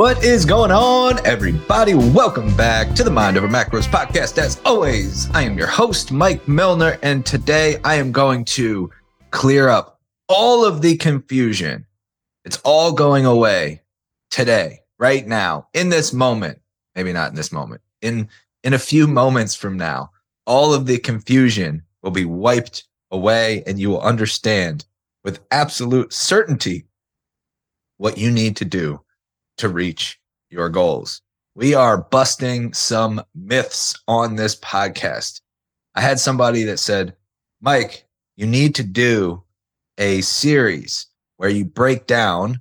What is going on, everybody? Welcome back to the Mind Over Macros podcast. As always, I am your host, Mike Milner, and today I am going to clear up all of the confusion. It's all going away today, right now, in this moment. Maybe not in this moment. In in a few moments from now, all of the confusion will be wiped away, and you will understand with absolute certainty what you need to do to reach your goals. We are busting some myths on this podcast. I had somebody that said, Mike, you need to do a series where you break down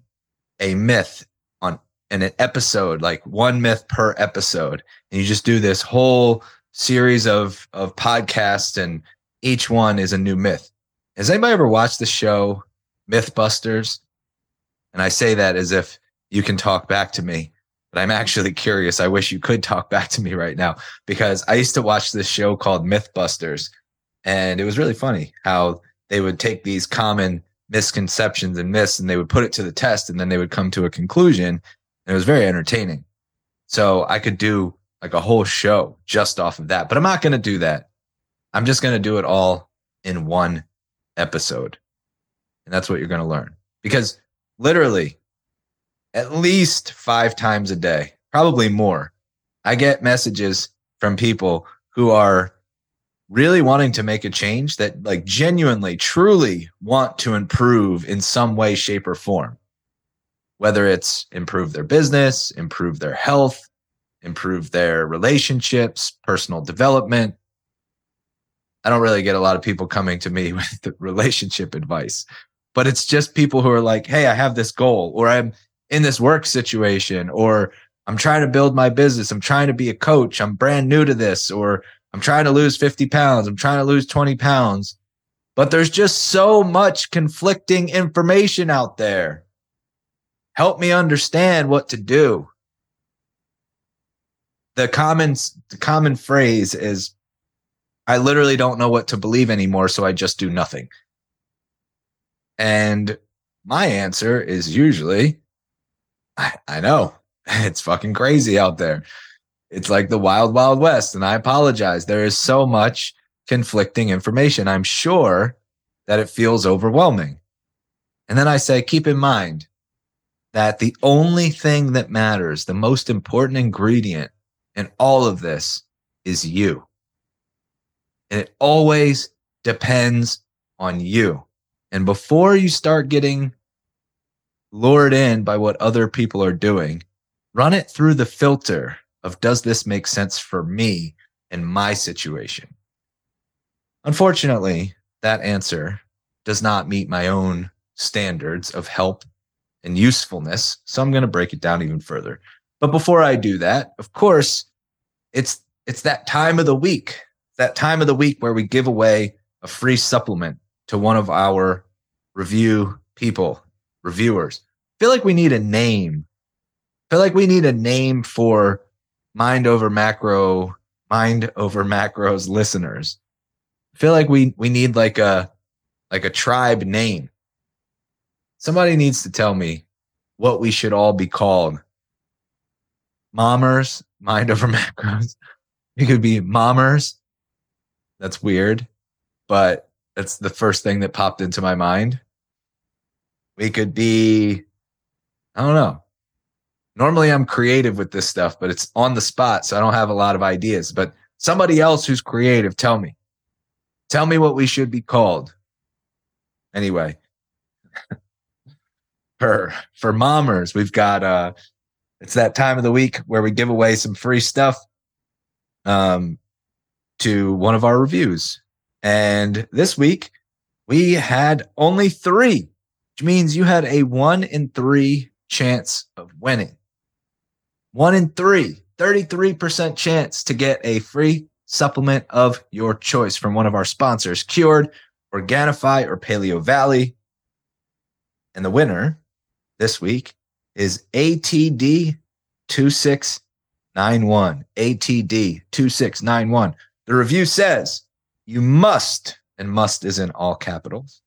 a myth on in an episode, like one myth per episode. And you just do this whole series of, of podcasts and each one is a new myth. Has anybody ever watched the show Mythbusters? And I say that as if you can talk back to me. But I'm actually curious. I wish you could talk back to me right now because I used to watch this show called Mythbusters. And it was really funny how they would take these common misconceptions and myths and they would put it to the test and then they would come to a conclusion. And it was very entertaining. So I could do like a whole show just off of that, but I'm not going to do that. I'm just going to do it all in one episode. And that's what you're going to learn because literally at least five times a day, probably more. I get messages from people who are really wanting to make a change that like genuinely, truly want to improve in some way, shape, or form. Whether it's improve their business, improve their health, improve their relationships, personal development. I don't really get a lot of people coming to me with relationship advice, but it's just people who are like, Hey, I have this goal, or I'm in this work situation or I'm trying to build my business. I'm trying to be a coach. I'm brand new to this or I'm trying to lose 50 pounds. I'm trying to lose 20 pounds. But there's just so much conflicting information out there. Help me understand what to do. The common, the common phrase is, I literally don't know what to believe anymore. So I just do nothing. And my answer is usually, I, I know it's fucking crazy out there. It's like the wild, wild west. And I apologize. There is so much conflicting information. I'm sure that it feels overwhelming. And then I say, keep in mind that the only thing that matters, the most important ingredient in all of this is you. And it always depends on you. And before you start getting lured in by what other people are doing, run it through the filter of does this make sense for me in my situation? Unfortunately, that answer does not meet my own standards of help and usefulness. So I'm going to break it down even further. But before I do that, of course, it's, it's that time of the week, that time of the week where we give away a free supplement to one of our review people reviewers. I feel like we need a name. I feel like we need a name for mind over macro, mind over macros listeners. I feel like we we need like a like a tribe name. Somebody needs to tell me what we should all be called. Mommers, mind over macros. It could be mommers. That's weird, but that's the first thing that popped into my mind. We could be, I don't know. Normally I'm creative with this stuff, but it's on the spot. So I don't have a lot of ideas, but somebody else who's creative, tell me, tell me what we should be called. Anyway, for, for mommers, we've got, uh, it's that time of the week where we give away some free stuff, um, to one of our reviews. And this week we had only three which means you had a one in three chance of winning. One in three, 33% chance to get a free supplement of your choice from one of our sponsors, Cured, Organifi, or Paleo Valley. And the winner this week is ATD 2691. ATD 2691. The review says you must, and must is in all capitals,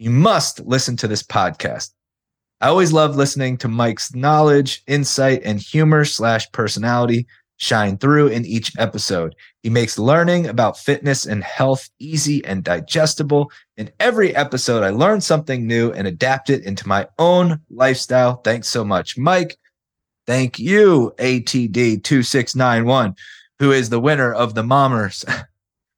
you must listen to this podcast. I always love listening to Mike's knowledge, insight, and humor slash personality shine through in each episode. He makes learning about fitness and health easy and digestible. In every episode, I learn something new and adapt it into my own lifestyle. Thanks so much, Mike. Thank you, ATD2691, who is the winner of the Mommers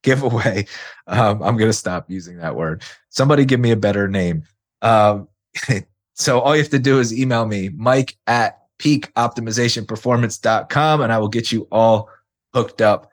giveaway. Um, I'm going to stop using that word. Somebody give me a better name. Um, so all you have to do is email me, mike at peakoptimizationperformance.com, and I will get you all hooked up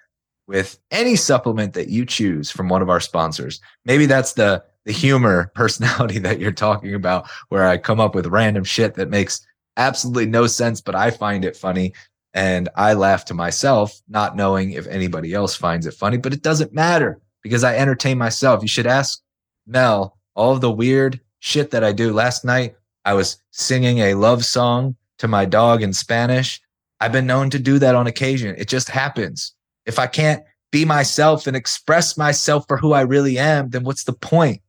with any supplement that you choose from one of our sponsors. Maybe that's the the humor personality that you're talking about, where I come up with random shit that makes absolutely no sense, but I find it funny. And I laugh to myself, not knowing if anybody else finds it funny, but it doesn't matter because I entertain myself. You should ask Mel all the weird shit that I do. Last night, I was singing a love song to my dog in Spanish. I've been known to do that on occasion. It just happens. If I can't be myself and express myself for who I really am, then what's the point?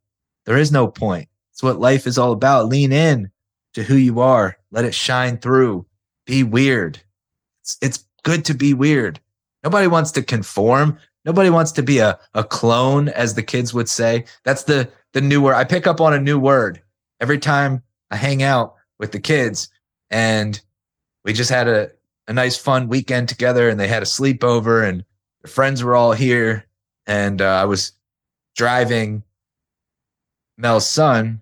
There is no point. It's what life is all about. Lean in to who you are. Let it shine through. Be weird. It's, it's good to be weird. Nobody wants to conform. Nobody wants to be a, a clone, as the kids would say. That's the, the new word. I pick up on a new word every time I hang out with the kids. And we just had a, a nice, fun weekend together and they had a sleepover and their friends were all here. And uh, I was driving Mel's son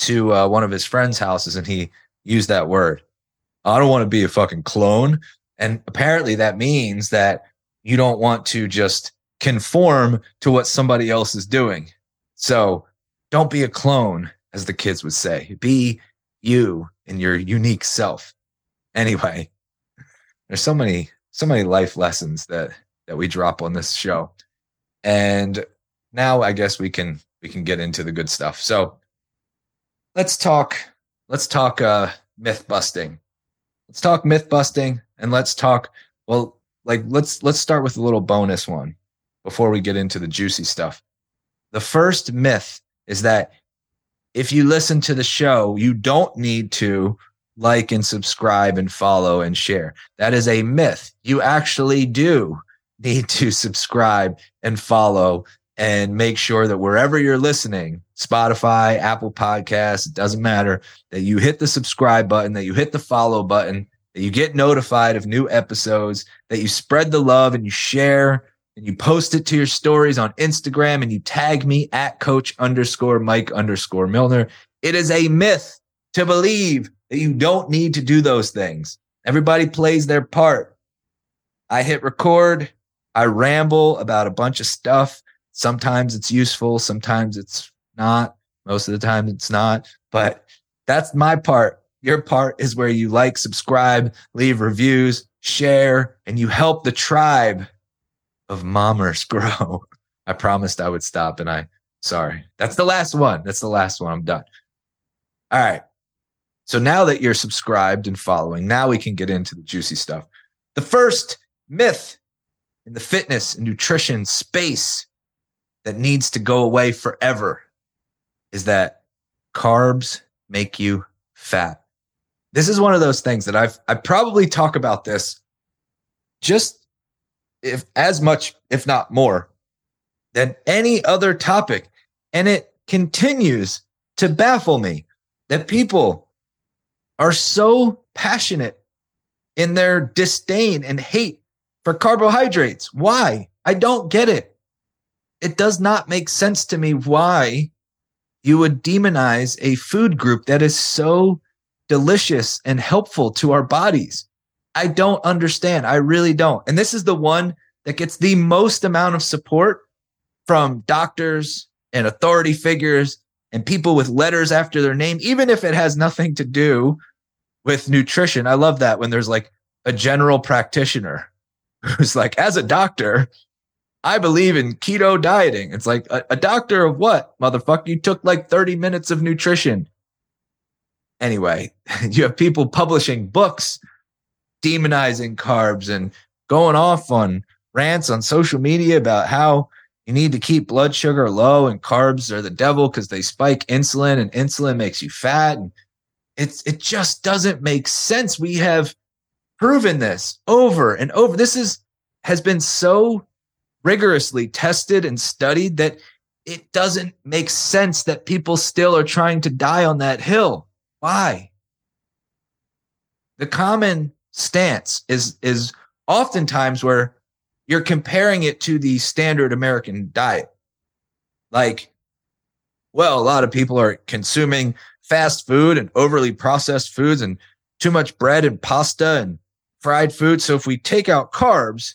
to uh, one of his friends' houses and he used that word. I don't want to be a fucking clone. And apparently that means that you don't want to just conform to what somebody else is doing. So don't be a clone, as the kids would say. Be you and your unique self. Anyway, there's so many, so many life lessons that that we drop on this show. And now I guess we can we can get into the good stuff. So let's talk let's talk uh myth busting. Let's talk myth busting and let's talk well like let's let's start with a little bonus one before we get into the juicy stuff. The first myth is that if you listen to the show, you don't need to like and subscribe and follow and share. That is a myth. You actually do need to subscribe and follow and make sure that wherever you're listening, Spotify, Apple Podcasts, it doesn't matter, that you hit the subscribe button, that you hit the follow button, that you get notified of new episodes, that you spread the love and you share and you post it to your stories on Instagram and you tag me at coach underscore Mike underscore Milner. It is a myth to believe that you don't need to do those things. Everybody plays their part. I hit record. I ramble about a bunch of stuff. Sometimes it's useful, sometimes it's not. Most of the time it's not, but that's my part. Your part is where you like, subscribe, leave reviews, share, and you help the tribe of mommers grow. I promised I would stop and I sorry. That's the last one. That's the last one. I'm done. All right. So now that you're subscribed and following, now we can get into the juicy stuff. The first myth in the fitness and nutrition space that needs to go away forever is that carbs make you fat. This is one of those things that I've I probably talk about this just if as much if not more than any other topic and it continues to baffle me that people are so passionate in their disdain and hate for carbohydrates. Why? I don't get it it does not make sense to me why you would demonize a food group that is so delicious and helpful to our bodies. I don't understand. I really don't. And this is the one that gets the most amount of support from doctors and authority figures and people with letters after their name, even if it has nothing to do with nutrition. I love that when there's like a general practitioner who's like, as a doctor, I believe in keto dieting. It's like a, a doctor of what, motherfucker? You took like 30 minutes of nutrition. Anyway, you have people publishing books demonizing carbs and going off on rants on social media about how you need to keep blood sugar low and carbs are the devil because they spike insulin and insulin makes you fat. And It's it just doesn't make sense. We have proven this over and over. This is has been so rigorously tested and studied that it doesn't make sense that people still are trying to die on that hill. Why? The common stance is is oftentimes where you're comparing it to the standard American diet. Like, well, a lot of people are consuming fast food and overly processed foods and too much bread and pasta and fried food. So if we take out carbs,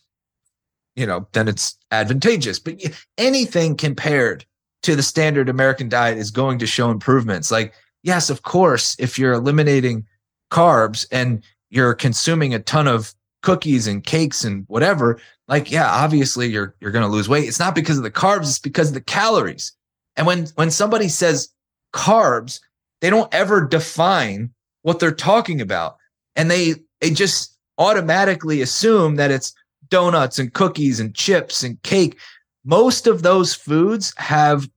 you know, then it's advantageous. But anything compared to the standard American diet is going to show improvements. Like, yes, of course, if you're eliminating carbs and you're consuming a ton of cookies and cakes and whatever, like, yeah, obviously you're you're gonna lose weight. It's not because of the carbs, it's because of the calories. And when when somebody says carbs, they don't ever define what they're talking about. And they they just automatically assume that it's donuts and cookies and chips and cake. Most of those foods have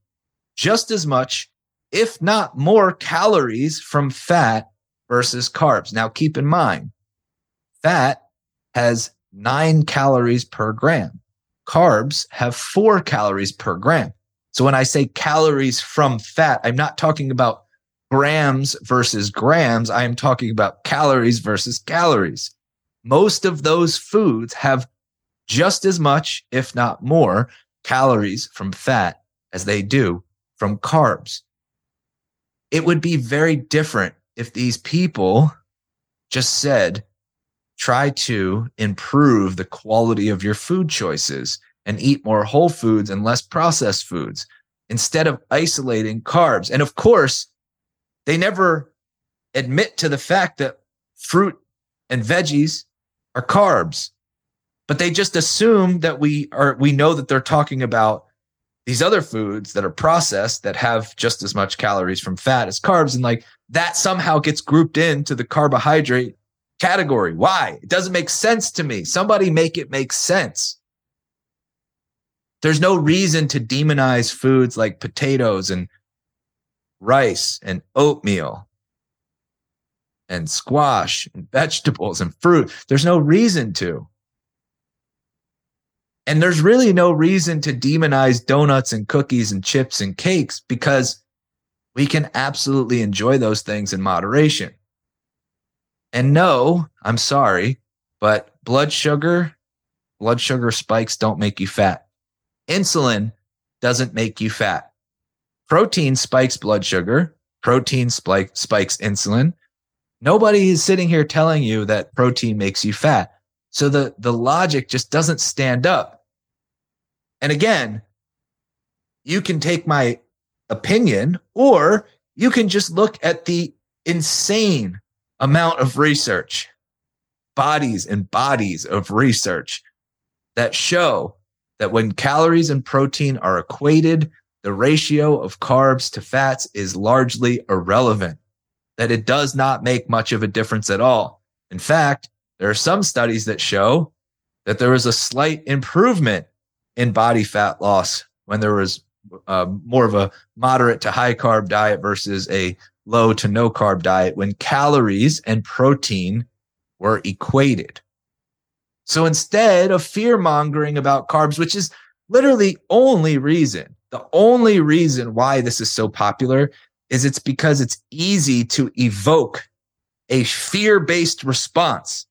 just as much, if not more, calories from fat versus carbs. Now, keep in mind, fat has nine calories per gram. Carbs have four calories per gram. So when I say calories from fat, I'm not talking about grams versus grams. I am talking about calories versus calories. Most of those foods have just as much, if not more, calories from fat as they do from carbs. It would be very different if these people just said, try to improve the quality of your food choices and eat more whole foods and less processed foods instead of isolating carbs. And of course, they never admit to the fact that fruit and veggies are carbs, but they just assume that we are, we know that they're talking about these other foods that are processed that have just as much calories from fat as carbs. And like that somehow gets grouped into the carbohydrate category. Why? It doesn't make sense to me. Somebody make it make sense. There's no reason to demonize foods like potatoes and rice and oatmeal and squash and vegetables and fruit. There's no reason to. And there's really no reason to demonize donuts and cookies and chips and cakes because we can absolutely enjoy those things in moderation. And no, I'm sorry, but blood sugar, blood sugar spikes don't make you fat. Insulin doesn't make you fat. Protein spikes blood sugar. Protein spike, spikes insulin. Nobody is sitting here telling you that protein makes you fat. So the, the logic just doesn't stand up. And again, you can take my opinion or you can just look at the insane amount of research, bodies and bodies of research that show that when calories and protein are equated, the ratio of carbs to fats is largely irrelevant, that it does not make much of a difference at all. In fact, there are some studies that show that there was a slight improvement in body fat loss when there was uh, more of a moderate to high carb diet versus a low to no carb diet when calories and protein were equated. So instead of fear mongering about carbs, which is literally only reason, the only reason why this is so popular is it's because it's easy to evoke a fear based response.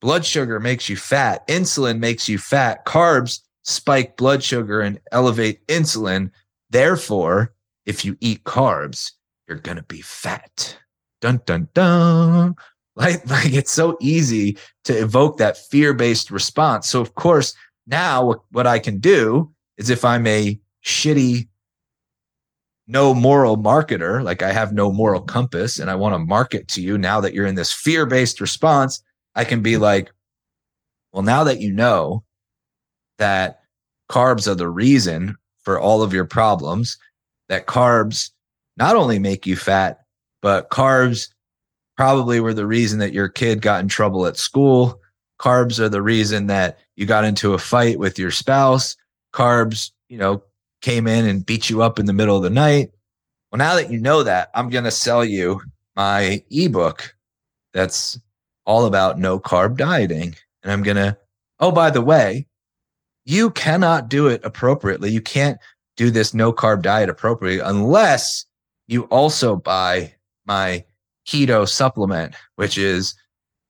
Blood sugar makes you fat. Insulin makes you fat. Carbs spike blood sugar and elevate insulin. Therefore, if you eat carbs, you're going to be fat. Dun, dun, dun. Like, like it's so easy to evoke that fear based response. So, of course, now what I can do is if I'm a shitty, no moral marketer, like I have no moral compass and I want to market to you now that you're in this fear based response, I can be like, well, now that you know that carbs are the reason for all of your problems, that carbs not only make you fat, but carbs probably were the reason that your kid got in trouble at school. Carbs are the reason that you got into a fight with your spouse. Carbs, you know, came in and beat you up in the middle of the night. Well, now that you know that, I'm going to sell you my ebook that's all about no carb dieting. And I'm going to, oh, by the way, you cannot do it appropriately. You can't do this no carb diet appropriately unless you also buy my keto supplement, which is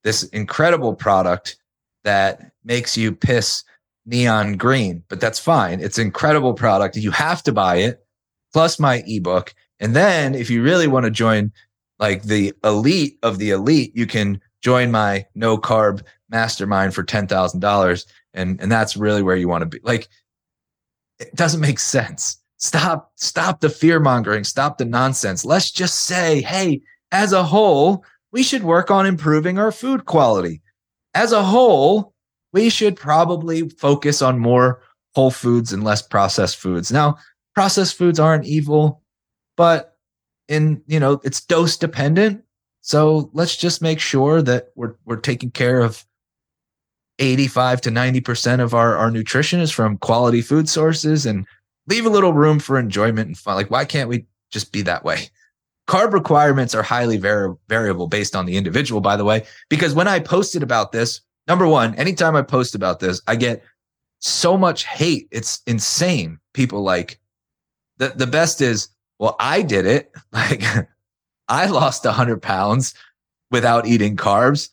this incredible product that makes you piss neon green, but that's fine. It's an incredible product. You have to buy it plus my ebook. And then if you really want to join like the elite of the elite, you can join my no carb mastermind for $10,000. And, and that's really where you want to be. Like, it doesn't make sense. Stop, stop the fear mongering. Stop the nonsense. Let's just say, Hey, as a whole, we should work on improving our food quality. As a whole, we should probably focus on more whole foods and less processed foods. Now, processed foods aren't evil, but in, you know, it's dose dependent. So let's just make sure that we're we're taking care of 85 to 90% of our, our nutrition is from quality food sources and leave a little room for enjoyment and fun. Like, why can't we just be that way? Carb requirements are highly vari- variable based on the individual, by the way, because when I posted about this, number one, anytime I post about this, I get so much hate. It's insane. People like the, the best is, well, I did it. Like I lost a hundred pounds without eating carbs.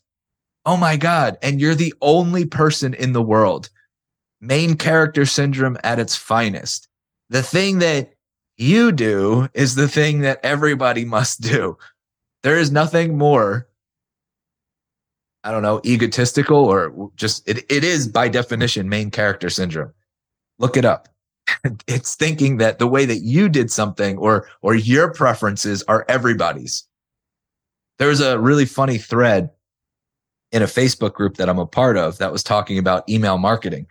Oh my God. And you're the only person in the world. Main character syndrome at its finest. The thing that you do is the thing that everybody must do. There is nothing more, I don't know, egotistical or just, it, it is by definition main character syndrome. Look it up. it's thinking that the way that you did something or, or your preferences are everybody's. There's a really funny thread in a Facebook group that I'm a part of that was talking about email marketing.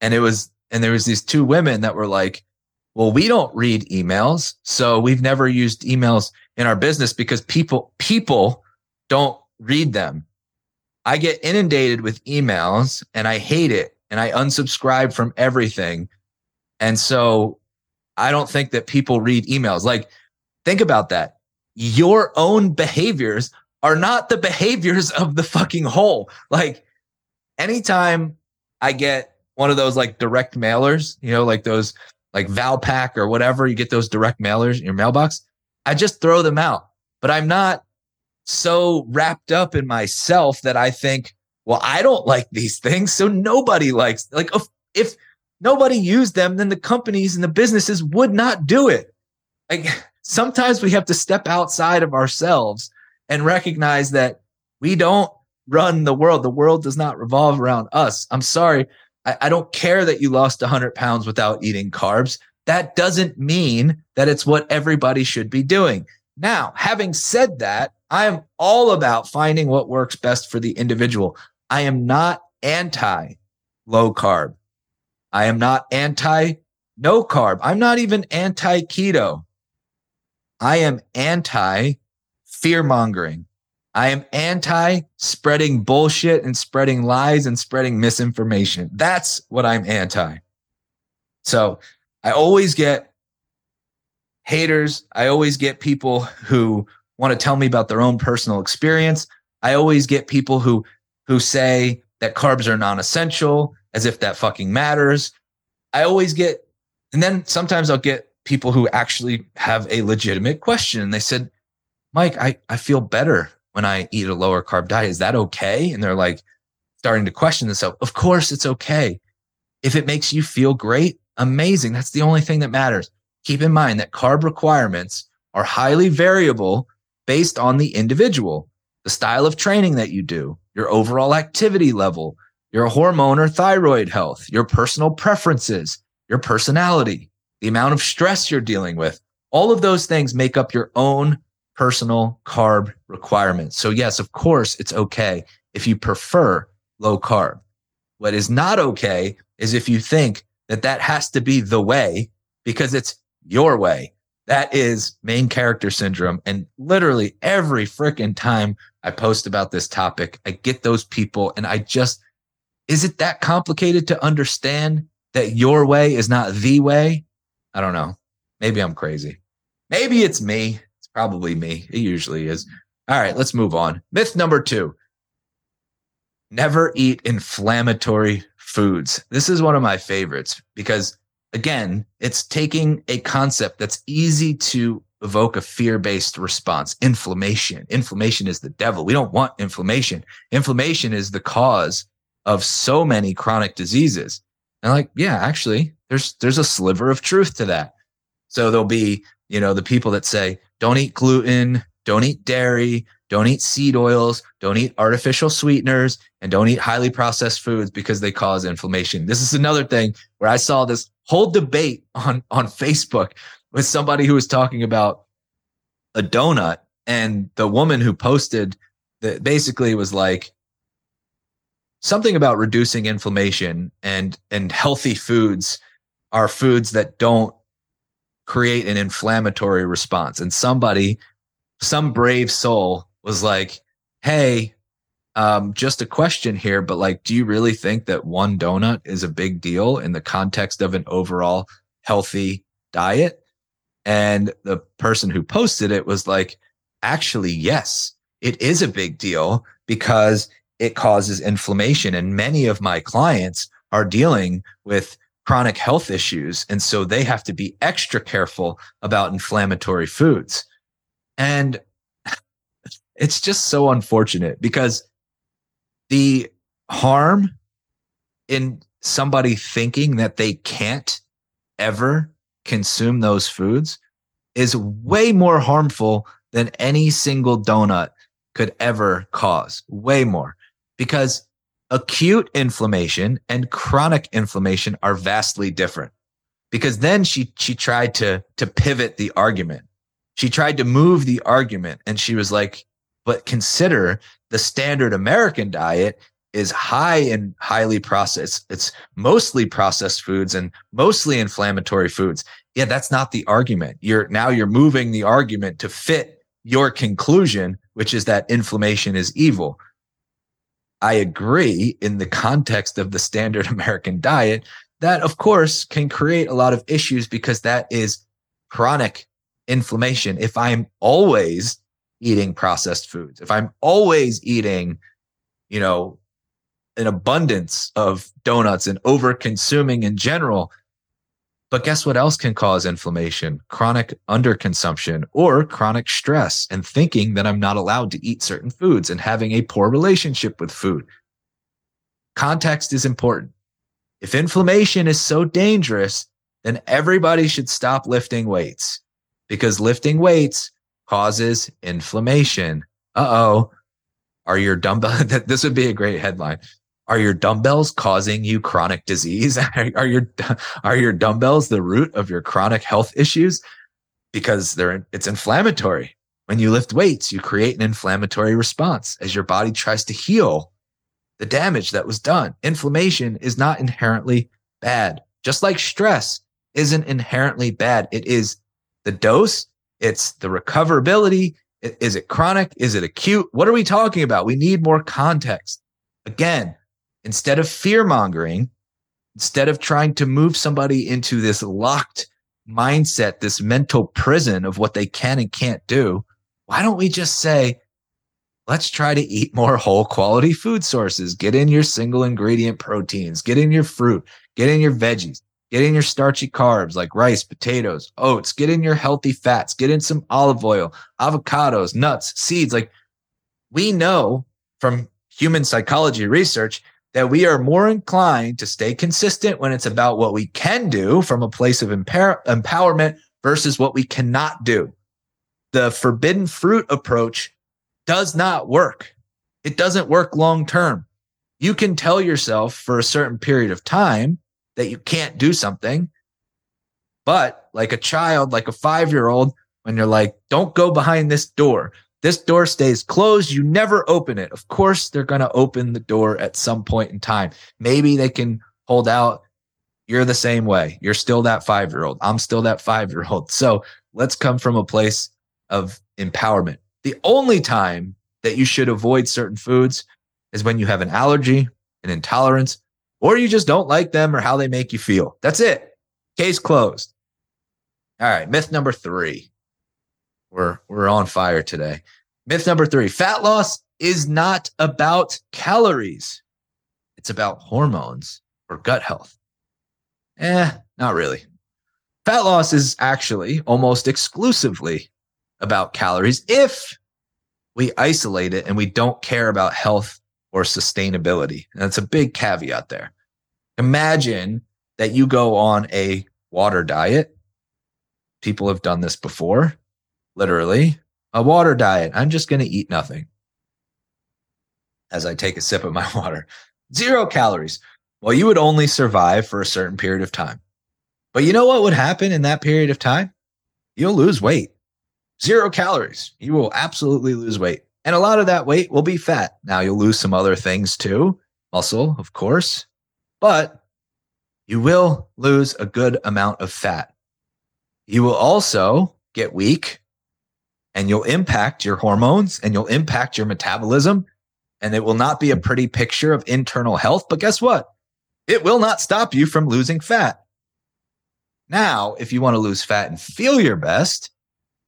And it was, and there was these two women that were like, well, we don't read emails. So we've never used emails in our business because people, people don't read them. I get inundated with emails and I hate it and I unsubscribe from everything. And so I don't think that people read emails. Like, think about that. Your own behaviors are not the behaviors of the fucking whole. Like, anytime I get one of those like direct mailers, you know, like those like Valpak or whatever, you get those direct mailers in your mailbox. I just throw them out, but I'm not so wrapped up in myself that I think, well, I don't like these things. So nobody likes, like, if, if nobody used them, then the companies and the businesses would not do it. Like sometimes we have to step outside of ourselves and recognize that we don't run the world. The world does not revolve around us. I'm sorry. I, I don't care that you lost 100 pounds without eating carbs. That doesn't mean that it's what everybody should be doing. Now, having said that, I am all about finding what works best for the individual. I am not anti low carb. I am not anti no carb. I'm not even anti keto. I am anti fear mongering. I am anti spreading bullshit and spreading lies and spreading misinformation. That's what I'm anti. So I always get haters. I always get people who want to tell me about their own personal experience. I always get people who, who say that carbs are non-essential as if that fucking matters. I always get, and then sometimes I'll get people who actually have a legitimate question. And they said, Mike, I, I feel better when I eat a lower carb diet. Is that okay? And they're like starting to question themselves. Of course, it's okay. If it makes you feel great, amazing. That's the only thing that matters. Keep in mind that carb requirements are highly variable based on the individual, the style of training that you do, your overall activity level, your hormone or thyroid health, your personal preferences, your personality, the amount of stress you're dealing with. All of those things make up your own personal carb requirements. So yes, of course, it's okay if you prefer low carb. What is not okay is if you think that that has to be the way because it's your way. That is main character syndrome. And literally every freaking time I post about this topic, I get those people and I just, is it that complicated to understand that your way is not the way? I don't know. Maybe I'm crazy. Maybe it's me probably me. It usually is. All right, let's move on. Myth number two never eat inflammatory foods. This is one of my favorites because, again, it's taking a concept that's easy to evoke a fear based response inflammation. Inflammation is the devil. We don't want inflammation. Inflammation is the cause of so many chronic diseases. And like, yeah, actually, there's there's a sliver of truth to that. So there'll be, you know, the people that say, don't eat gluten, don't eat dairy, don't eat seed oils, don't eat artificial sweeteners, and don't eat highly processed foods because they cause inflammation. This is another thing where I saw this whole debate on, on Facebook with somebody who was talking about a donut and the woman who posted that basically was like something about reducing inflammation and and healthy foods are foods that don't create an inflammatory response and somebody some brave soul was like, Hey, um, just a question here, but like, do you really think that one donut is a big deal in the context of an overall healthy diet? And the person who posted it was like, actually, yes, it is a big deal because it causes inflammation. And many of my clients are dealing with chronic health issues. And so they have to be extra careful about inflammatory foods. And it's just so unfortunate because the harm in somebody thinking that they can't ever consume those foods is way more harmful than any single donut could ever cause. Way more. Because acute inflammation and chronic inflammation are vastly different. Because then she she tried to to pivot the argument. She tried to move the argument and she was like, but consider the standard American diet is high in highly processed. It's mostly processed foods and mostly inflammatory foods. Yeah, that's not the argument. You're now you're moving the argument to fit your conclusion, which is that inflammation is evil. I agree in the context of the standard American diet that of course can create a lot of issues because that is chronic inflammation. If I'm always eating processed foods, if I'm always eating, you know, an abundance of donuts and over consuming in general. But guess what else can cause inflammation? Chronic underconsumption or chronic stress and thinking that I'm not allowed to eat certain foods and having a poor relationship with food. Context is important. If inflammation is so dangerous, then everybody should stop lifting weights because lifting weights causes inflammation. Uh oh. Are your dumbbells? this would be a great headline. Are your dumbbells causing you chronic disease? are your are your dumbbells the root of your chronic health issues? Because they're it's inflammatory. When you lift weights, you create an inflammatory response as your body tries to heal the damage that was done. Inflammation is not inherently bad, just like stress isn't inherently bad. It is the dose it's the recoverability. Is it chronic? Is it acute? What are we talking about? We need more context. Again, instead of fear mongering, instead of trying to move somebody into this locked mindset, this mental prison of what they can and can't do, why don't we just say, let's try to eat more whole quality food sources? Get in your single ingredient proteins, get in your fruit, get in your veggies, Get in your starchy carbs like rice, potatoes, oats. Get in your healthy fats. Get in some olive oil, avocados, nuts, seeds. Like we know from human psychology research that we are more inclined to stay consistent when it's about what we can do from a place of empower- empowerment versus what we cannot do. The forbidden fruit approach does not work. It doesn't work long term. You can tell yourself for a certain period of time that you can't do something. But like a child, like a five year old, when you're like, don't go behind this door. This door stays closed. You never open it. Of course, they're going to open the door at some point in time. Maybe they can hold out. You're the same way. You're still that five year old. I'm still that five year old. So let's come from a place of empowerment. The only time that you should avoid certain foods is when you have an allergy, an intolerance, or you just don't like them or how they make you feel. That's it. Case closed. All right, myth number 3. We're we're on fire today. Myth number three fat loss is not about calories, it's about hormones or gut health. Eh, not really. Fat loss is actually almost exclusively about calories if we isolate it and we don't care about health or sustainability. And that's a big caveat there. Imagine that you go on a water diet. People have done this before, literally. A water diet. I'm just going to eat nothing as I take a sip of my water. Zero calories. Well, you would only survive for a certain period of time. But you know what would happen in that period of time? You'll lose weight. Zero calories. You will absolutely lose weight. And a lot of that weight will be fat. Now you'll lose some other things too, muscle, of course, but you will lose a good amount of fat. You will also get weak and you'll impact your hormones and you'll impact your metabolism. And it will not be a pretty picture of internal health. But guess what? It will not stop you from losing fat. Now, if you want to lose fat and feel your best,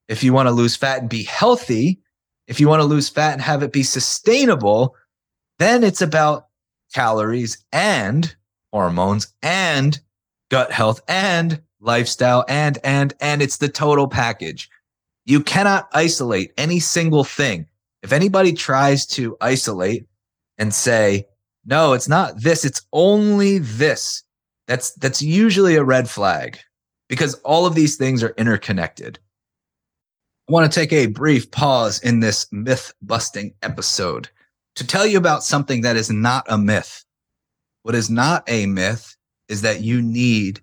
if you want to lose fat and be healthy, if you want to lose fat and have it be sustainable, then it's about calories and hormones and gut health and lifestyle and, and, and it's the total package. You cannot isolate any single thing. If anybody tries to isolate and say, no, it's not this, it's only this, that's, that's usually a red flag because all of these things are interconnected. I want to take a brief pause in this myth busting episode to tell you about something that is not a myth. What is not a myth is that you need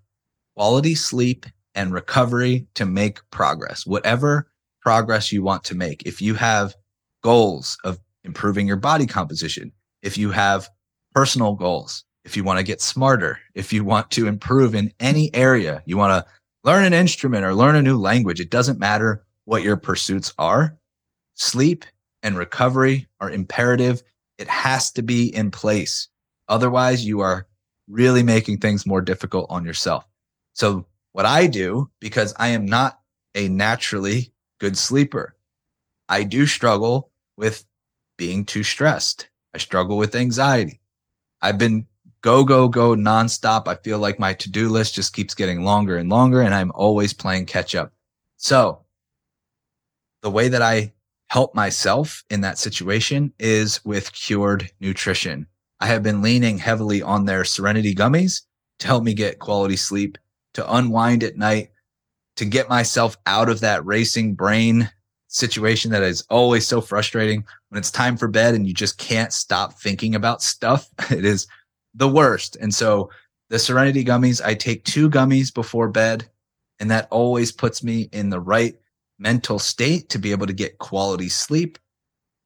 quality sleep and recovery to make progress, whatever progress you want to make. If you have goals of improving your body composition, if you have personal goals, if you want to get smarter, if you want to improve in any area, you want to learn an instrument or learn a new language, it doesn't matter what your pursuits are. Sleep and recovery are imperative. It has to be in place. Otherwise, you are really making things more difficult on yourself. So, what I do, because I am not a naturally good sleeper, I do struggle with being too stressed. I struggle with anxiety. I've been go, go, go nonstop. I feel like my to do list just keeps getting longer and longer, and I'm always playing catch up. So, the way that I help myself in that situation is with cured nutrition. I have been leaning heavily on their serenity gummies to help me get quality sleep, to unwind at night, to get myself out of that racing brain situation that is always so frustrating when it's time for bed and you just can't stop thinking about stuff. It is the worst. And so the serenity gummies, I take two gummies before bed and that always puts me in the right mental state to be able to get quality sleep.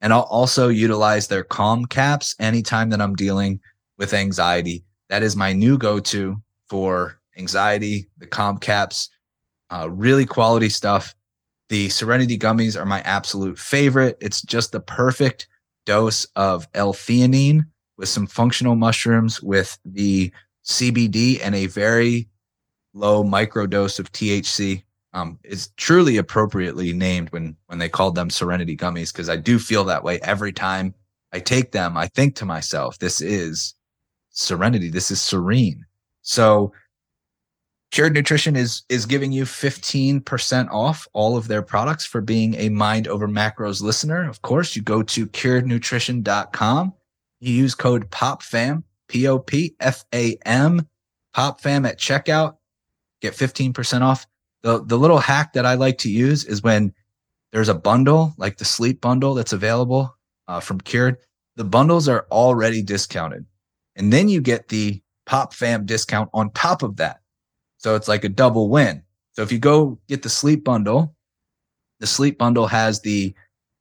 And I'll also utilize their calm caps anytime that I'm dealing with anxiety. That is my new go to for anxiety, the calm caps, uh, really quality stuff. The Serenity gummies are my absolute favorite. It's just the perfect dose of L-theanine with some functional mushrooms with the CBD and a very low micro dose of THC um, truly appropriately named when when they called them Serenity gummies because I do feel that way every time I take them. I think to myself, this is serenity. This is serene. So Cured Nutrition is is giving you 15% off all of their products for being a Mind Over Macros listener. Of course, you go to curednutrition.com. You use code POPFAM, P O P F A M, POPFAM at checkout. Get 15% off the the little hack that I like to use is when there's a bundle like the sleep bundle that's available uh, from Cured. The bundles are already discounted, and then you get the Pop Fam discount on top of that. So it's like a double win. So if you go get the sleep bundle, the sleep bundle has the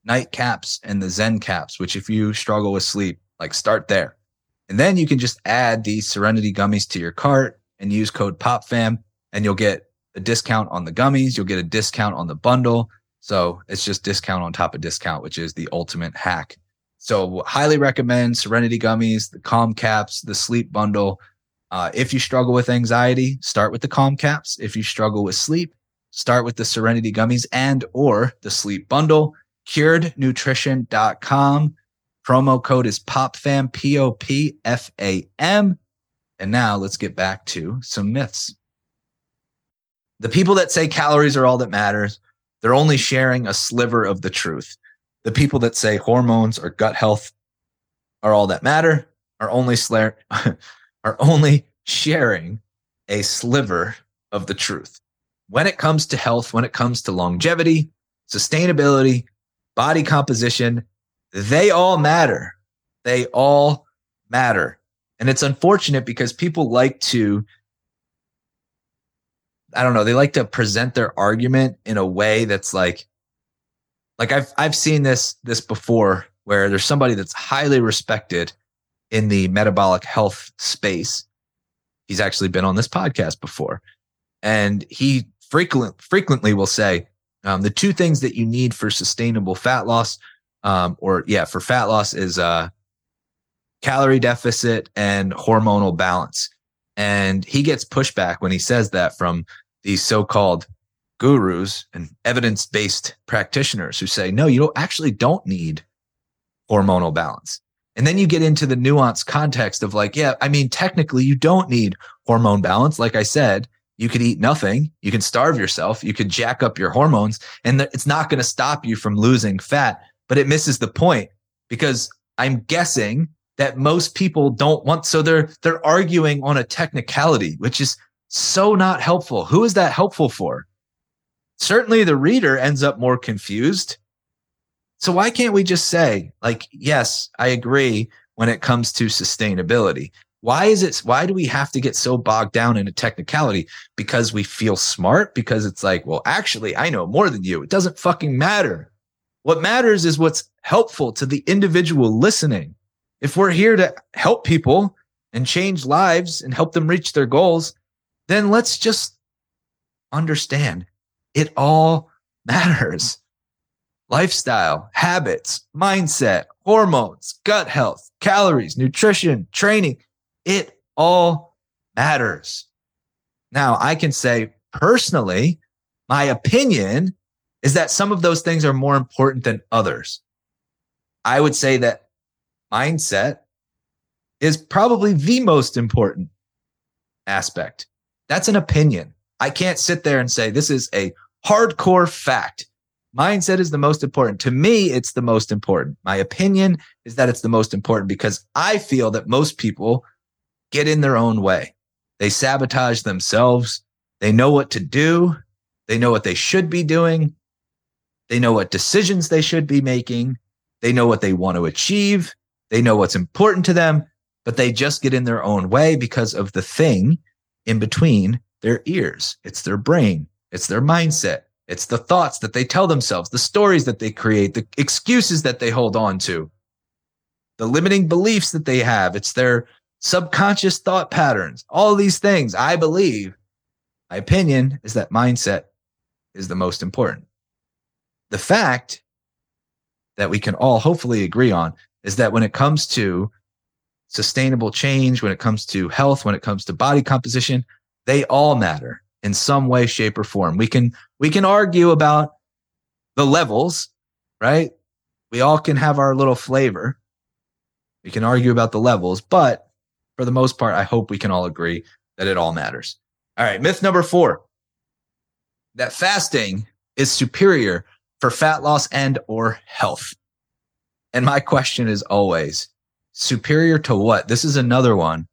night caps and the Zen caps, which if you struggle with sleep, like start there. And then you can just add the Serenity gummies to your cart and use code POPFAM and you'll get a discount on the gummies. You'll get a discount on the bundle. So it's just discount on top of discount, which is the ultimate hack. So highly recommend Serenity gummies, the calm caps, the sleep bundle. Uh, if you struggle with anxiety, start with the calm caps. If you struggle with sleep, start with the Serenity gummies and or the sleep bundle. curednutrition.com. Promo code is POPFAM, P O P F A M. And now let's get back to some myths. The people that say calories are all that matters, they're only sharing a sliver of the truth. The people that say hormones or gut health are all that matter are only slur- are only sharing a sliver of the truth. When it comes to health, when it comes to longevity, sustainability, body composition, they all matter. They all matter. And it's unfortunate because people like to, I don't know, they like to present their argument in a way that's like, like I've I've seen this this before where there's somebody that's highly respected in the metabolic health space. He's actually been on this podcast before. And he frequent, frequently will say um, the two things that you need for sustainable fat loss, um, or yeah, for fat loss is uh, calorie deficit and hormonal balance. And he gets pushback when he says that from these so-called gurus and evidence-based practitioners who say, no, you don't actually don't need hormonal balance. And then you get into the nuanced context of like, yeah, I mean, technically you don't need hormone balance. Like I said, you could eat nothing. You can starve yourself. You could jack up your hormones and it's not going to stop you from losing fat, but it misses the point because I'm guessing that most people don't want. So they're, they're arguing on a technicality, which is so not helpful. Who is that helpful for? Certainly the reader ends up more confused. So why can't we just say like, yes, I agree when it comes to sustainability. Why is it? Why do we have to get so bogged down in a technicality? Because we feel smart? Because it's like, well, actually, I know more than you. It doesn't fucking matter. What matters is what's helpful to the individual listening. If we're here to help people and change lives and help them reach their goals, then let's just understand it all matters. Lifestyle, habits, mindset, hormones, gut health, calories, nutrition, training it all matters. Now, I can say personally, my opinion is that some of those things are more important than others. I would say that mindset is probably the most important aspect. That's an opinion. I can't sit there and say this is a hardcore fact. Mindset is the most important. To me, it's the most important. My opinion is that it's the most important because I feel that most people get in their own way. They sabotage themselves. They know what to do. They know what they should be doing. They know what decisions they should be making. They know what they want to achieve. They know what's important to them, but they just get in their own way because of the thing in between their ears. It's their brain. It's their mindset. It's the thoughts that they tell themselves, the stories that they create, the excuses that they hold on to, the limiting beliefs that they have. It's their subconscious thought patterns, all these things. I believe my opinion is that mindset is the most important. The fact that we can all hopefully agree on is that when it comes to sustainable change, when it comes to health, when it comes to body composition, they all matter in some way, shape, or form. We can we can argue about the levels, right? We all can have our little flavor. We can argue about the levels, but for the most part, I hope we can all agree that it all matters. All right. Myth number four that fasting is superior for fat loss and or health. And my question is always superior to what? This is another one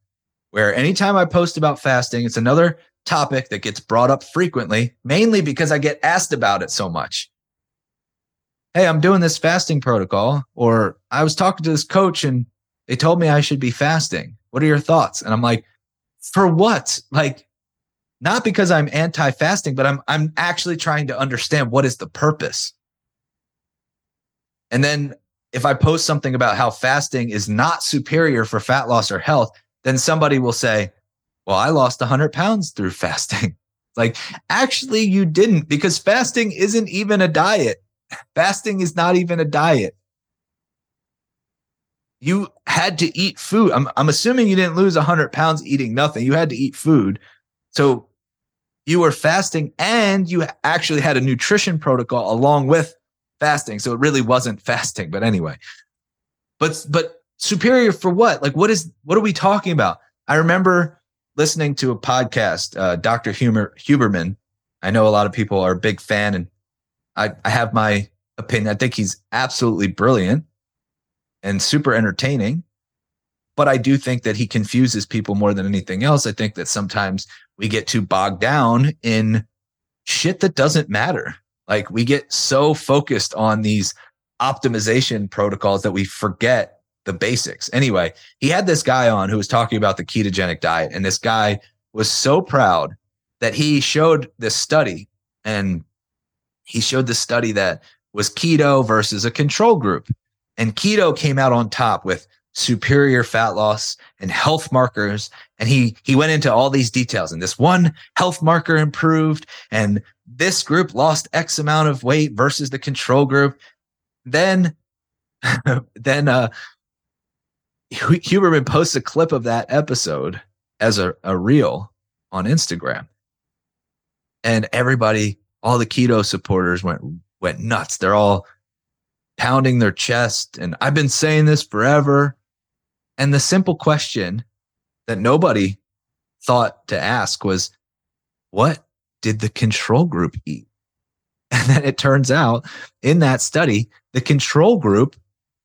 where anytime I post about fasting, it's another topic that gets brought up frequently, mainly because I get asked about it so much. Hey, I'm doing this fasting protocol, or I was talking to this coach and they told me I should be fasting. What are your thoughts? And I'm like, for what? Like, not because I'm anti fasting, but I'm, I'm actually trying to understand what is the purpose. And then if I post something about how fasting is not superior for fat loss or health, then somebody will say, well, I lost 100 pounds through fasting. Like, actually, you didn't because fasting isn't even a diet. Fasting is not even a diet you had to eat food. I'm, I'm assuming you didn't lose 100 pounds eating nothing. You had to eat food. So you were fasting and you actually had a nutrition protocol along with fasting. So it really wasn't fasting. But anyway, but, but superior for what? Like, what is, what are we talking about? I remember listening to a podcast, uh, Dr. Huber, Huberman. I know a lot of people are a big fan and I, I have my opinion. I think he's absolutely brilliant and super entertaining. But I do think that he confuses people more than anything else. I think that sometimes we get too bogged down in shit that doesn't matter. Like we get so focused on these optimization protocols that we forget the basics. Anyway, he had this guy on who was talking about the ketogenic diet, and this guy was so proud that he showed this study and he showed the study that was keto versus a control group. And keto came out on top with superior fat loss and health markers. And he, he went into all these details and this one health marker improved and this group lost X amount of weight versus the control group. Then, then, uh, Huberman posts a clip of that episode as a, a reel on Instagram. And everybody, all the keto supporters went went nuts. They're all pounding their chest. And I've been saying this forever. And the simple question that nobody thought to ask was, what did the control group eat? And then it turns out in that study, the control group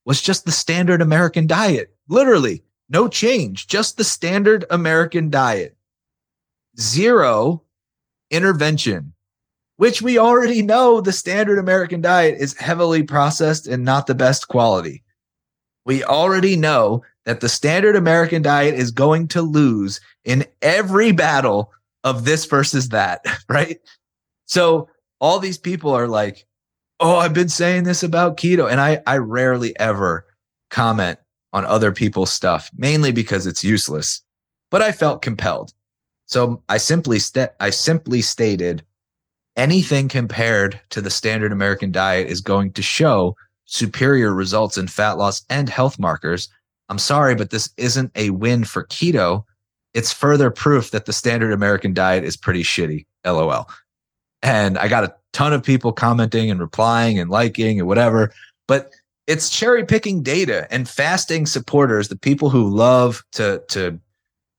was just the standard American diet. Literally, no change, just the standard American diet. Zero intervention, which we already know the standard American diet is heavily processed and not the best quality. We already know that the standard American diet is going to lose in every battle of this versus that, right? So all these people are like, oh, I've been saying this about keto. And I, I rarely ever comment on other people's stuff, mainly because it's useless. But I felt compelled. So I simply st- I simply stated anything compared to the standard American diet is going to show superior results in fat loss and health markers. I'm sorry, but this isn't a win for keto. It's further proof that the standard American diet is pretty shitty. LOL. And I got a ton of people commenting and replying and liking and whatever. But it's cherry picking data and fasting supporters, the people who love to to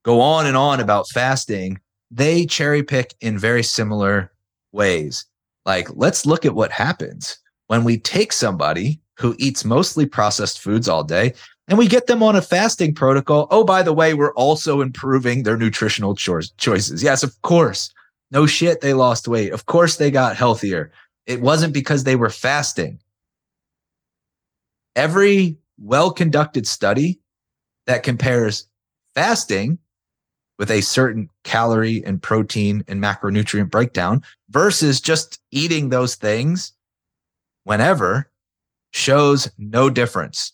go on and on about fasting, they cherry pick in very similar ways. Like, let's look at what happens when we take somebody who eats mostly processed foods all day and we get them on a fasting protocol. Oh, by the way, we're also improving their nutritional cho- choices. Yes, of course. No shit, they lost weight. Of course, they got healthier. It wasn't because they were fasting. Every well conducted study that compares fasting with a certain calorie and protein and macronutrient breakdown versus just eating those things whenever shows no difference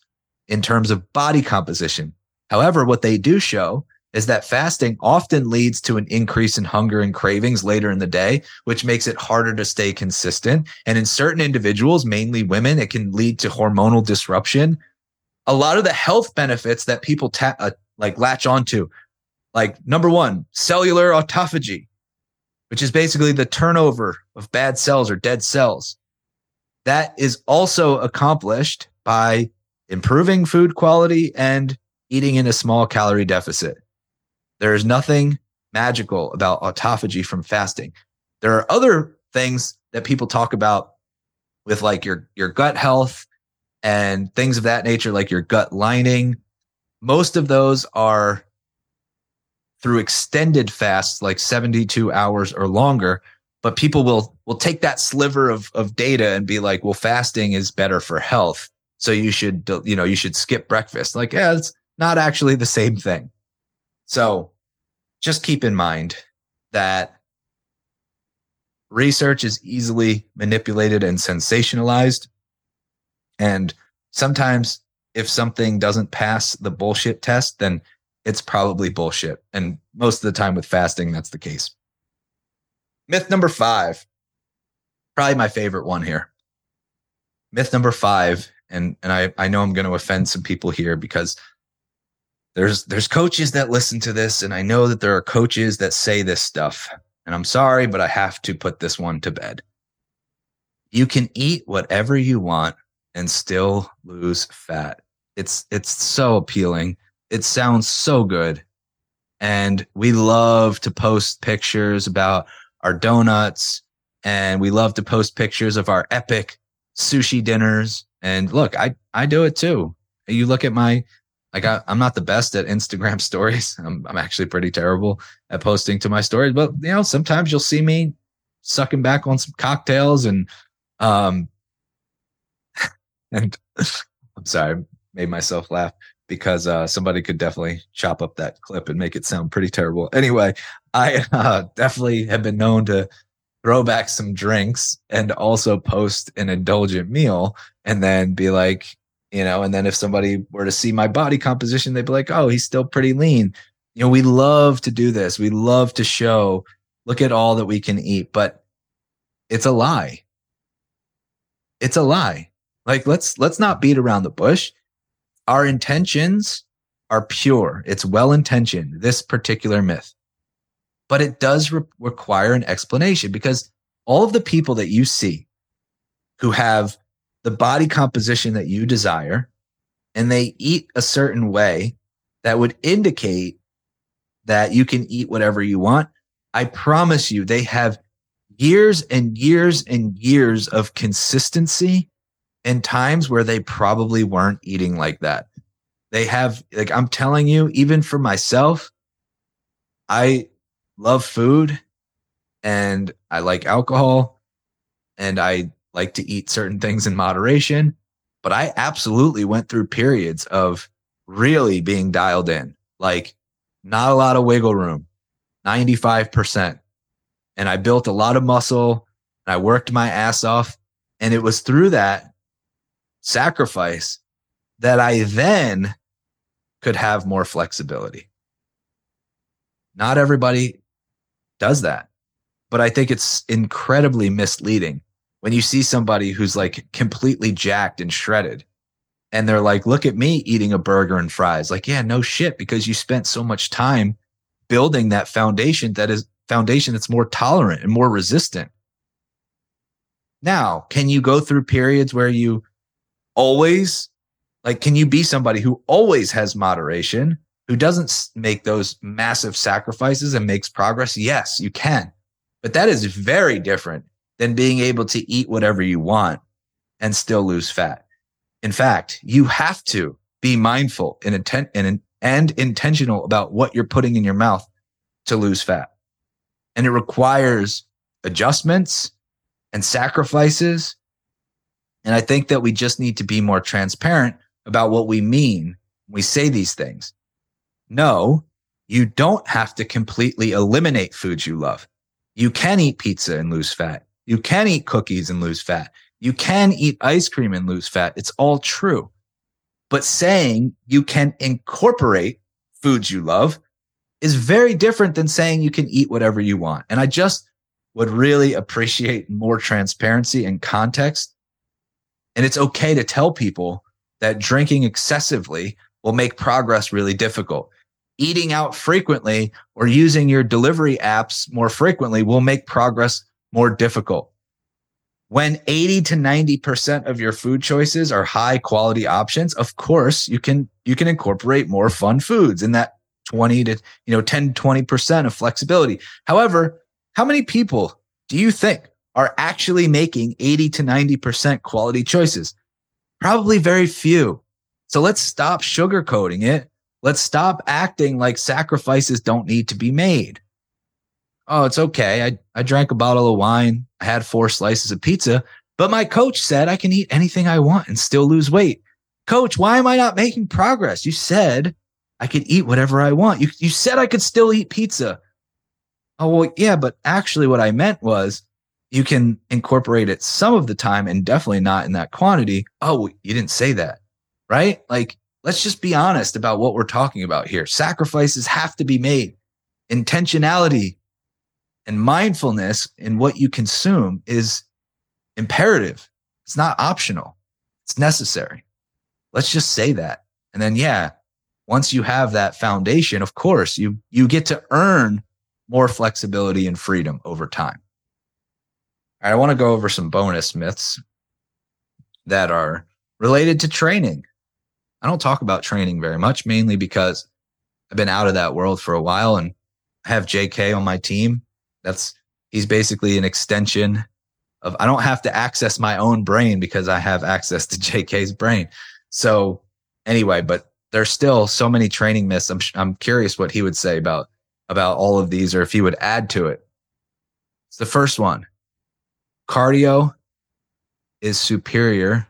in terms of body composition. However, what they do show is that fasting often leads to an increase in hunger and cravings later in the day, which makes it harder to stay consistent. And in certain individuals, mainly women, it can lead to hormonal disruption. A lot of the health benefits that people ta- uh, like latch onto like number one, cellular autophagy, which is basically the turnover of bad cells or dead cells. That is also accomplished by improving food quality and eating in a small calorie deficit. There is nothing magical about autophagy from fasting. There are other things that people talk about with like your, your gut health and things of that nature, like your gut lining. Most of those are through extended fasts like 72 hours or longer but people will will take that sliver of of data and be like well fasting is better for health so you should you know you should skip breakfast like yeah it's not actually the same thing so just keep in mind that research is easily manipulated and sensationalized and sometimes if something doesn't pass the bullshit test then it's probably bullshit. And most of the time with fasting, that's the case. Myth number five, probably my favorite one here. Myth number five, and and I, I know I'm going to offend some people here because there's there's coaches that listen to this, and I know that there are coaches that say this stuff. And I'm sorry, but I have to put this one to bed. You can eat whatever you want and still lose fat. It's it's so appealing. It sounds so good. And we love to post pictures about our donuts and we love to post pictures of our epic sushi dinners. And look, I I do it too. You look at my like I, am not the best at Instagram stories. I'm I'm actually pretty terrible at posting to my stories, but you know, sometimes you'll see me sucking back on some cocktails and um and I'm sorry, I made myself laugh because uh, somebody could definitely chop up that clip and make it sound pretty terrible. Anyway, I uh, definitely have been known to throw back some drinks and also post an indulgent meal and then be like, you know, and then if somebody were to see my body composition, they'd be like, oh, he's still pretty lean. You know, we love to do this. We love to show, look at all that we can eat, but it's a lie. It's a lie. Like let's let's not beat around the bush. Our intentions are pure. It's well intentioned. This particular myth, but it does re- require an explanation because all of the people that you see who have the body composition that you desire and they eat a certain way that would indicate that you can eat whatever you want. I promise you, they have years and years and years of consistency in times where they probably weren't eating like that. They have, like, I'm telling you, even for myself, I love food and I like alcohol and I like to eat certain things in moderation. But I absolutely went through periods of really being dialed in, like not a lot of wiggle room, 95%. And I built a lot of muscle and I worked my ass off. And it was through that sacrifice that I then could have more flexibility. Not everybody does that, but I think it's incredibly misleading when you see somebody who's like completely jacked and shredded and they're like, look at me eating a burger and fries. Like, yeah, no shit, because you spent so much time building that foundation that is foundation that's more tolerant and more resistant. Now, can you go through periods where you always like can you be somebody who always has moderation who doesn't make those massive sacrifices and makes progress yes you can but that is very different than being able to eat whatever you want and still lose fat in fact you have to be mindful and intent and, and intentional about what you're putting in your mouth to lose fat and it requires adjustments and sacrifices and I think that we just need to be more transparent about what we mean when we say these things. No, you don't have to completely eliminate foods you love. You can eat pizza and lose fat. You can eat cookies and lose fat. You can eat ice cream and lose fat. It's all true. But saying you can incorporate foods you love is very different than saying you can eat whatever you want. And I just would really appreciate more transparency and context and it's okay to tell people that drinking excessively will make progress really difficult. Eating out frequently or using your delivery apps more frequently will make progress more difficult. When 80 to 90% of your food choices are high quality options, of course, you can, you can incorporate more fun foods in that 20 to, you know, 10, 20% of flexibility. However, how many people do you think are actually making 80 to 90% quality choices? Probably very few. So let's stop sugarcoating it. Let's stop acting like sacrifices don't need to be made. Oh, it's okay. I, I drank a bottle of wine. I had four slices of pizza, but my coach said I can eat anything I want and still lose weight. Coach, why am I not making progress? You said I could eat whatever I want. You, you said I could still eat pizza. Oh, well, yeah, but actually what I meant was you can incorporate it some of the time and definitely not in that quantity. Oh, you didn't say that, right? Like, let's just be honest about what we're talking about here. Sacrifices have to be made. Intentionality and mindfulness in what you consume is imperative. It's not optional. It's necessary. Let's just say that. And then, yeah, once you have that foundation, of course, you, you get to earn more flexibility and freedom over time. I want to go over some bonus myths that are related to training. I don't talk about training very much, mainly because I've been out of that world for a while and I have JK on my team. That's he's basically an extension of I don't have to access my own brain because I have access to JK's brain. So anyway, but there's still so many training myths. I'm I'm curious what he would say about about all of these or if he would add to it. It's the first one. Cardio is superior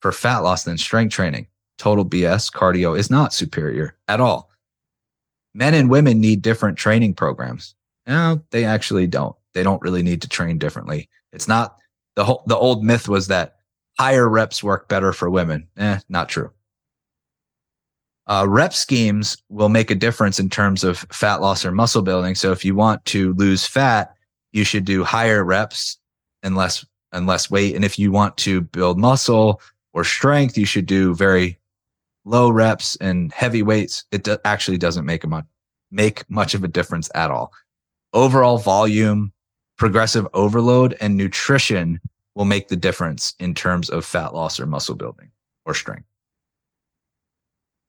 for fat loss than strength training. Total BS. Cardio is not superior at all. Men and women need different training programs. No, they actually don't. They don't really need to train differently. It's not the whole, the old myth was that higher reps work better for women. Eh, not true. Uh, rep schemes will make a difference in terms of fat loss or muscle building. So if you want to lose fat, you should do higher reps and less and less weight. And if you want to build muscle or strength, you should do very low reps and heavy weights. It do- actually doesn't make a much make much of a difference at all. Overall volume, progressive overload, and nutrition will make the difference in terms of fat loss or muscle building or strength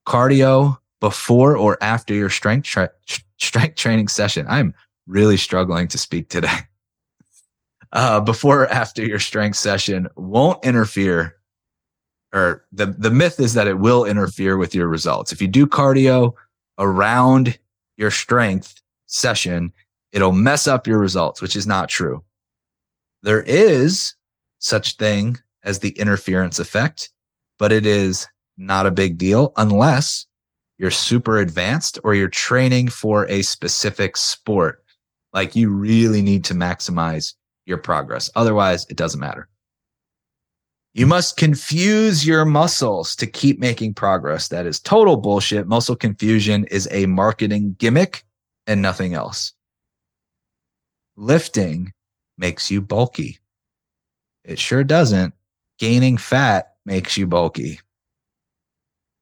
cardio before or after your strength tra- strength training session. I'm really struggling to speak today. Uh, before or after your strength session won't interfere, or the the myth is that it will interfere with your results. If you do cardio around your strength session, it'll mess up your results, which is not true. There is such thing as the interference effect, but it is not a big deal unless you're super advanced or you're training for a specific sport. Like you really need to maximize your progress. Otherwise, it doesn't matter. You must confuse your muscles to keep making progress. That is total bullshit. Muscle confusion is a marketing gimmick and nothing else. Lifting makes you bulky. It sure doesn't. Gaining fat makes you bulky.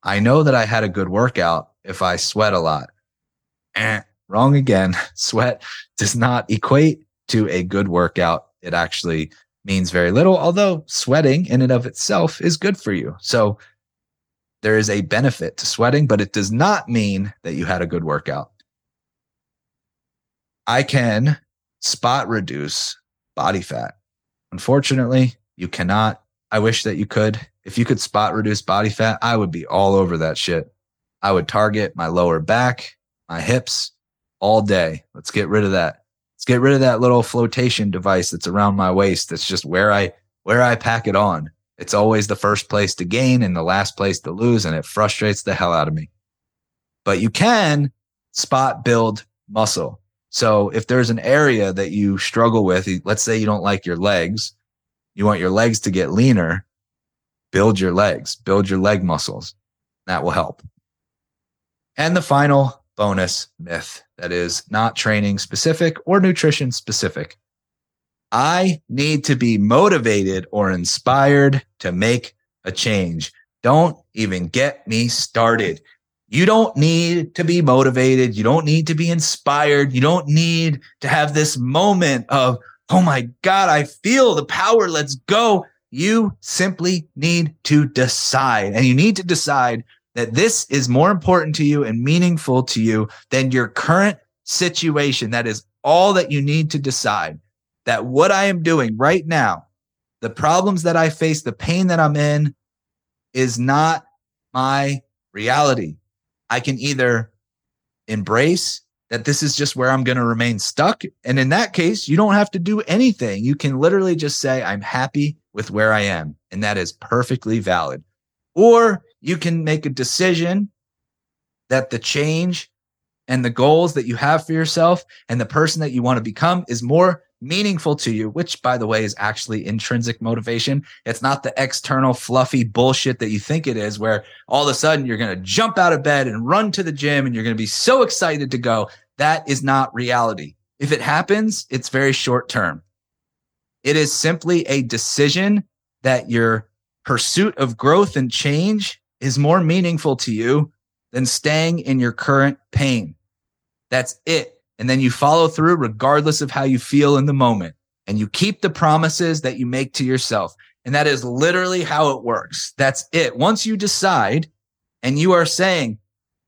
I know that I had a good workout if I sweat a lot. Eh, wrong again. Sweat does not equate to a good workout. It actually means very little, although sweating in and of itself is good for you. So there is a benefit to sweating, but it does not mean that you had a good workout. I can spot reduce body fat. Unfortunately, you cannot. I wish that you could. If you could spot reduce body fat, I would be all over that shit. I would target my lower back, my hips all day. Let's get rid of that. Let's get rid of that little flotation device that's around my waist. That's just where I where I pack it on. It's always the first place to gain and the last place to lose, and it frustrates the hell out of me. But you can spot build muscle. So if there's an area that you struggle with, let's say you don't like your legs, you want your legs to get leaner, build your legs, build your leg muscles. That will help. And the final bonus myth that is not training specific or nutrition specific. I need to be motivated or inspired to make a change. Don't even get me started. You don't need to be motivated. You don't need to be inspired. You don't need to have this moment of, oh my God, I feel the power. Let's go. You simply need to decide and you need to decide that this is more important to you and meaningful to you than your current situation. That is all that you need to decide that what I am doing right now, the problems that I face, the pain that I'm in is not my reality. I can either embrace that this is just where I'm going to remain stuck. And in that case, you don't have to do anything. You can literally just say, I'm happy with where I am. And that is perfectly valid. Or you can make a decision that the change and the goals that you have for yourself and the person that you want to become is more meaningful to you, which by the way is actually intrinsic motivation. It's not the external fluffy bullshit that you think it is, where all of a sudden you're going to jump out of bed and run to the gym and you're going to be so excited to go. That is not reality. If it happens, it's very short term. It is simply a decision that your pursuit of growth and change is more meaningful to you than staying in your current pain. That's it. And then you follow through regardless of how you feel in the moment. and you keep the promises that you make to yourself. And that is literally how it works. That's it. Once you decide and you are saying,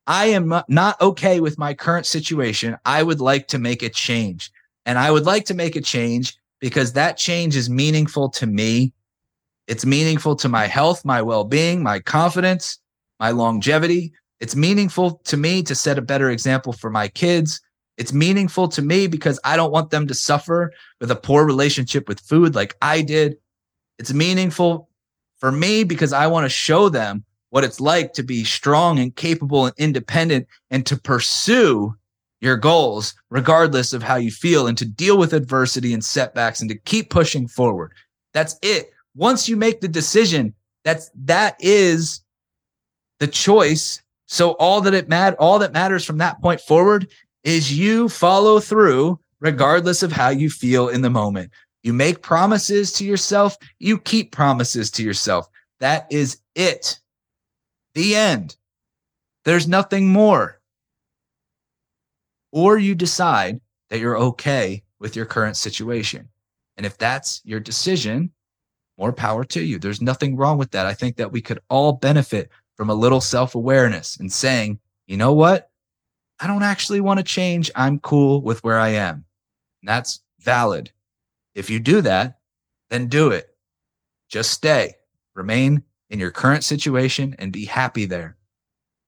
I am not okay with my current situation, I would like to make a change. And I would like to make a change because that change is meaningful to me. It's meaningful to my health, my well being, my confidence, my longevity. It's meaningful to me to set a better example for my kids. It's meaningful to me because I don't want them to suffer with a poor relationship with food like I did. It's meaningful for me because I want to show them what it's like to be strong and capable and independent and to pursue your goals regardless of how you feel and to deal with adversity and setbacks and to keep pushing forward. That's it. Once you make the decision, that's that is the choice. So all that it mat all that matters from that point forward is you follow through regardless of how you feel in the moment. You make promises to yourself, you keep promises to yourself. That is it. The end. There's nothing more. Or you decide that you're okay with your current situation. And if that's your decision, more power to you. There's nothing wrong with that. I think that we could all benefit from a little self awareness and saying, you know what? I don't actually want to change. I'm cool with where I am. And that's valid. If you do that, then do it. Just stay, remain in your current situation and be happy there.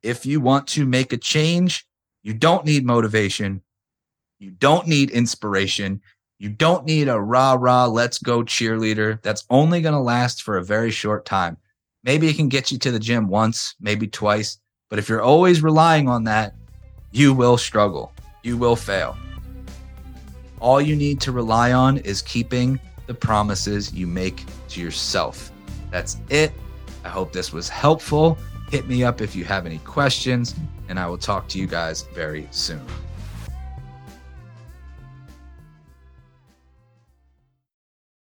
If you want to make a change, you don't need motivation. You don't need inspiration. You don't need a rah rah, let's go cheerleader. That's only going to last for a very short time. Maybe it can get you to the gym once, maybe twice. But if you're always relying on that, you will struggle. You will fail. All you need to rely on is keeping the promises you make to yourself. That's it. I hope this was helpful. Hit me up if you have any questions, and I will talk to you guys very soon.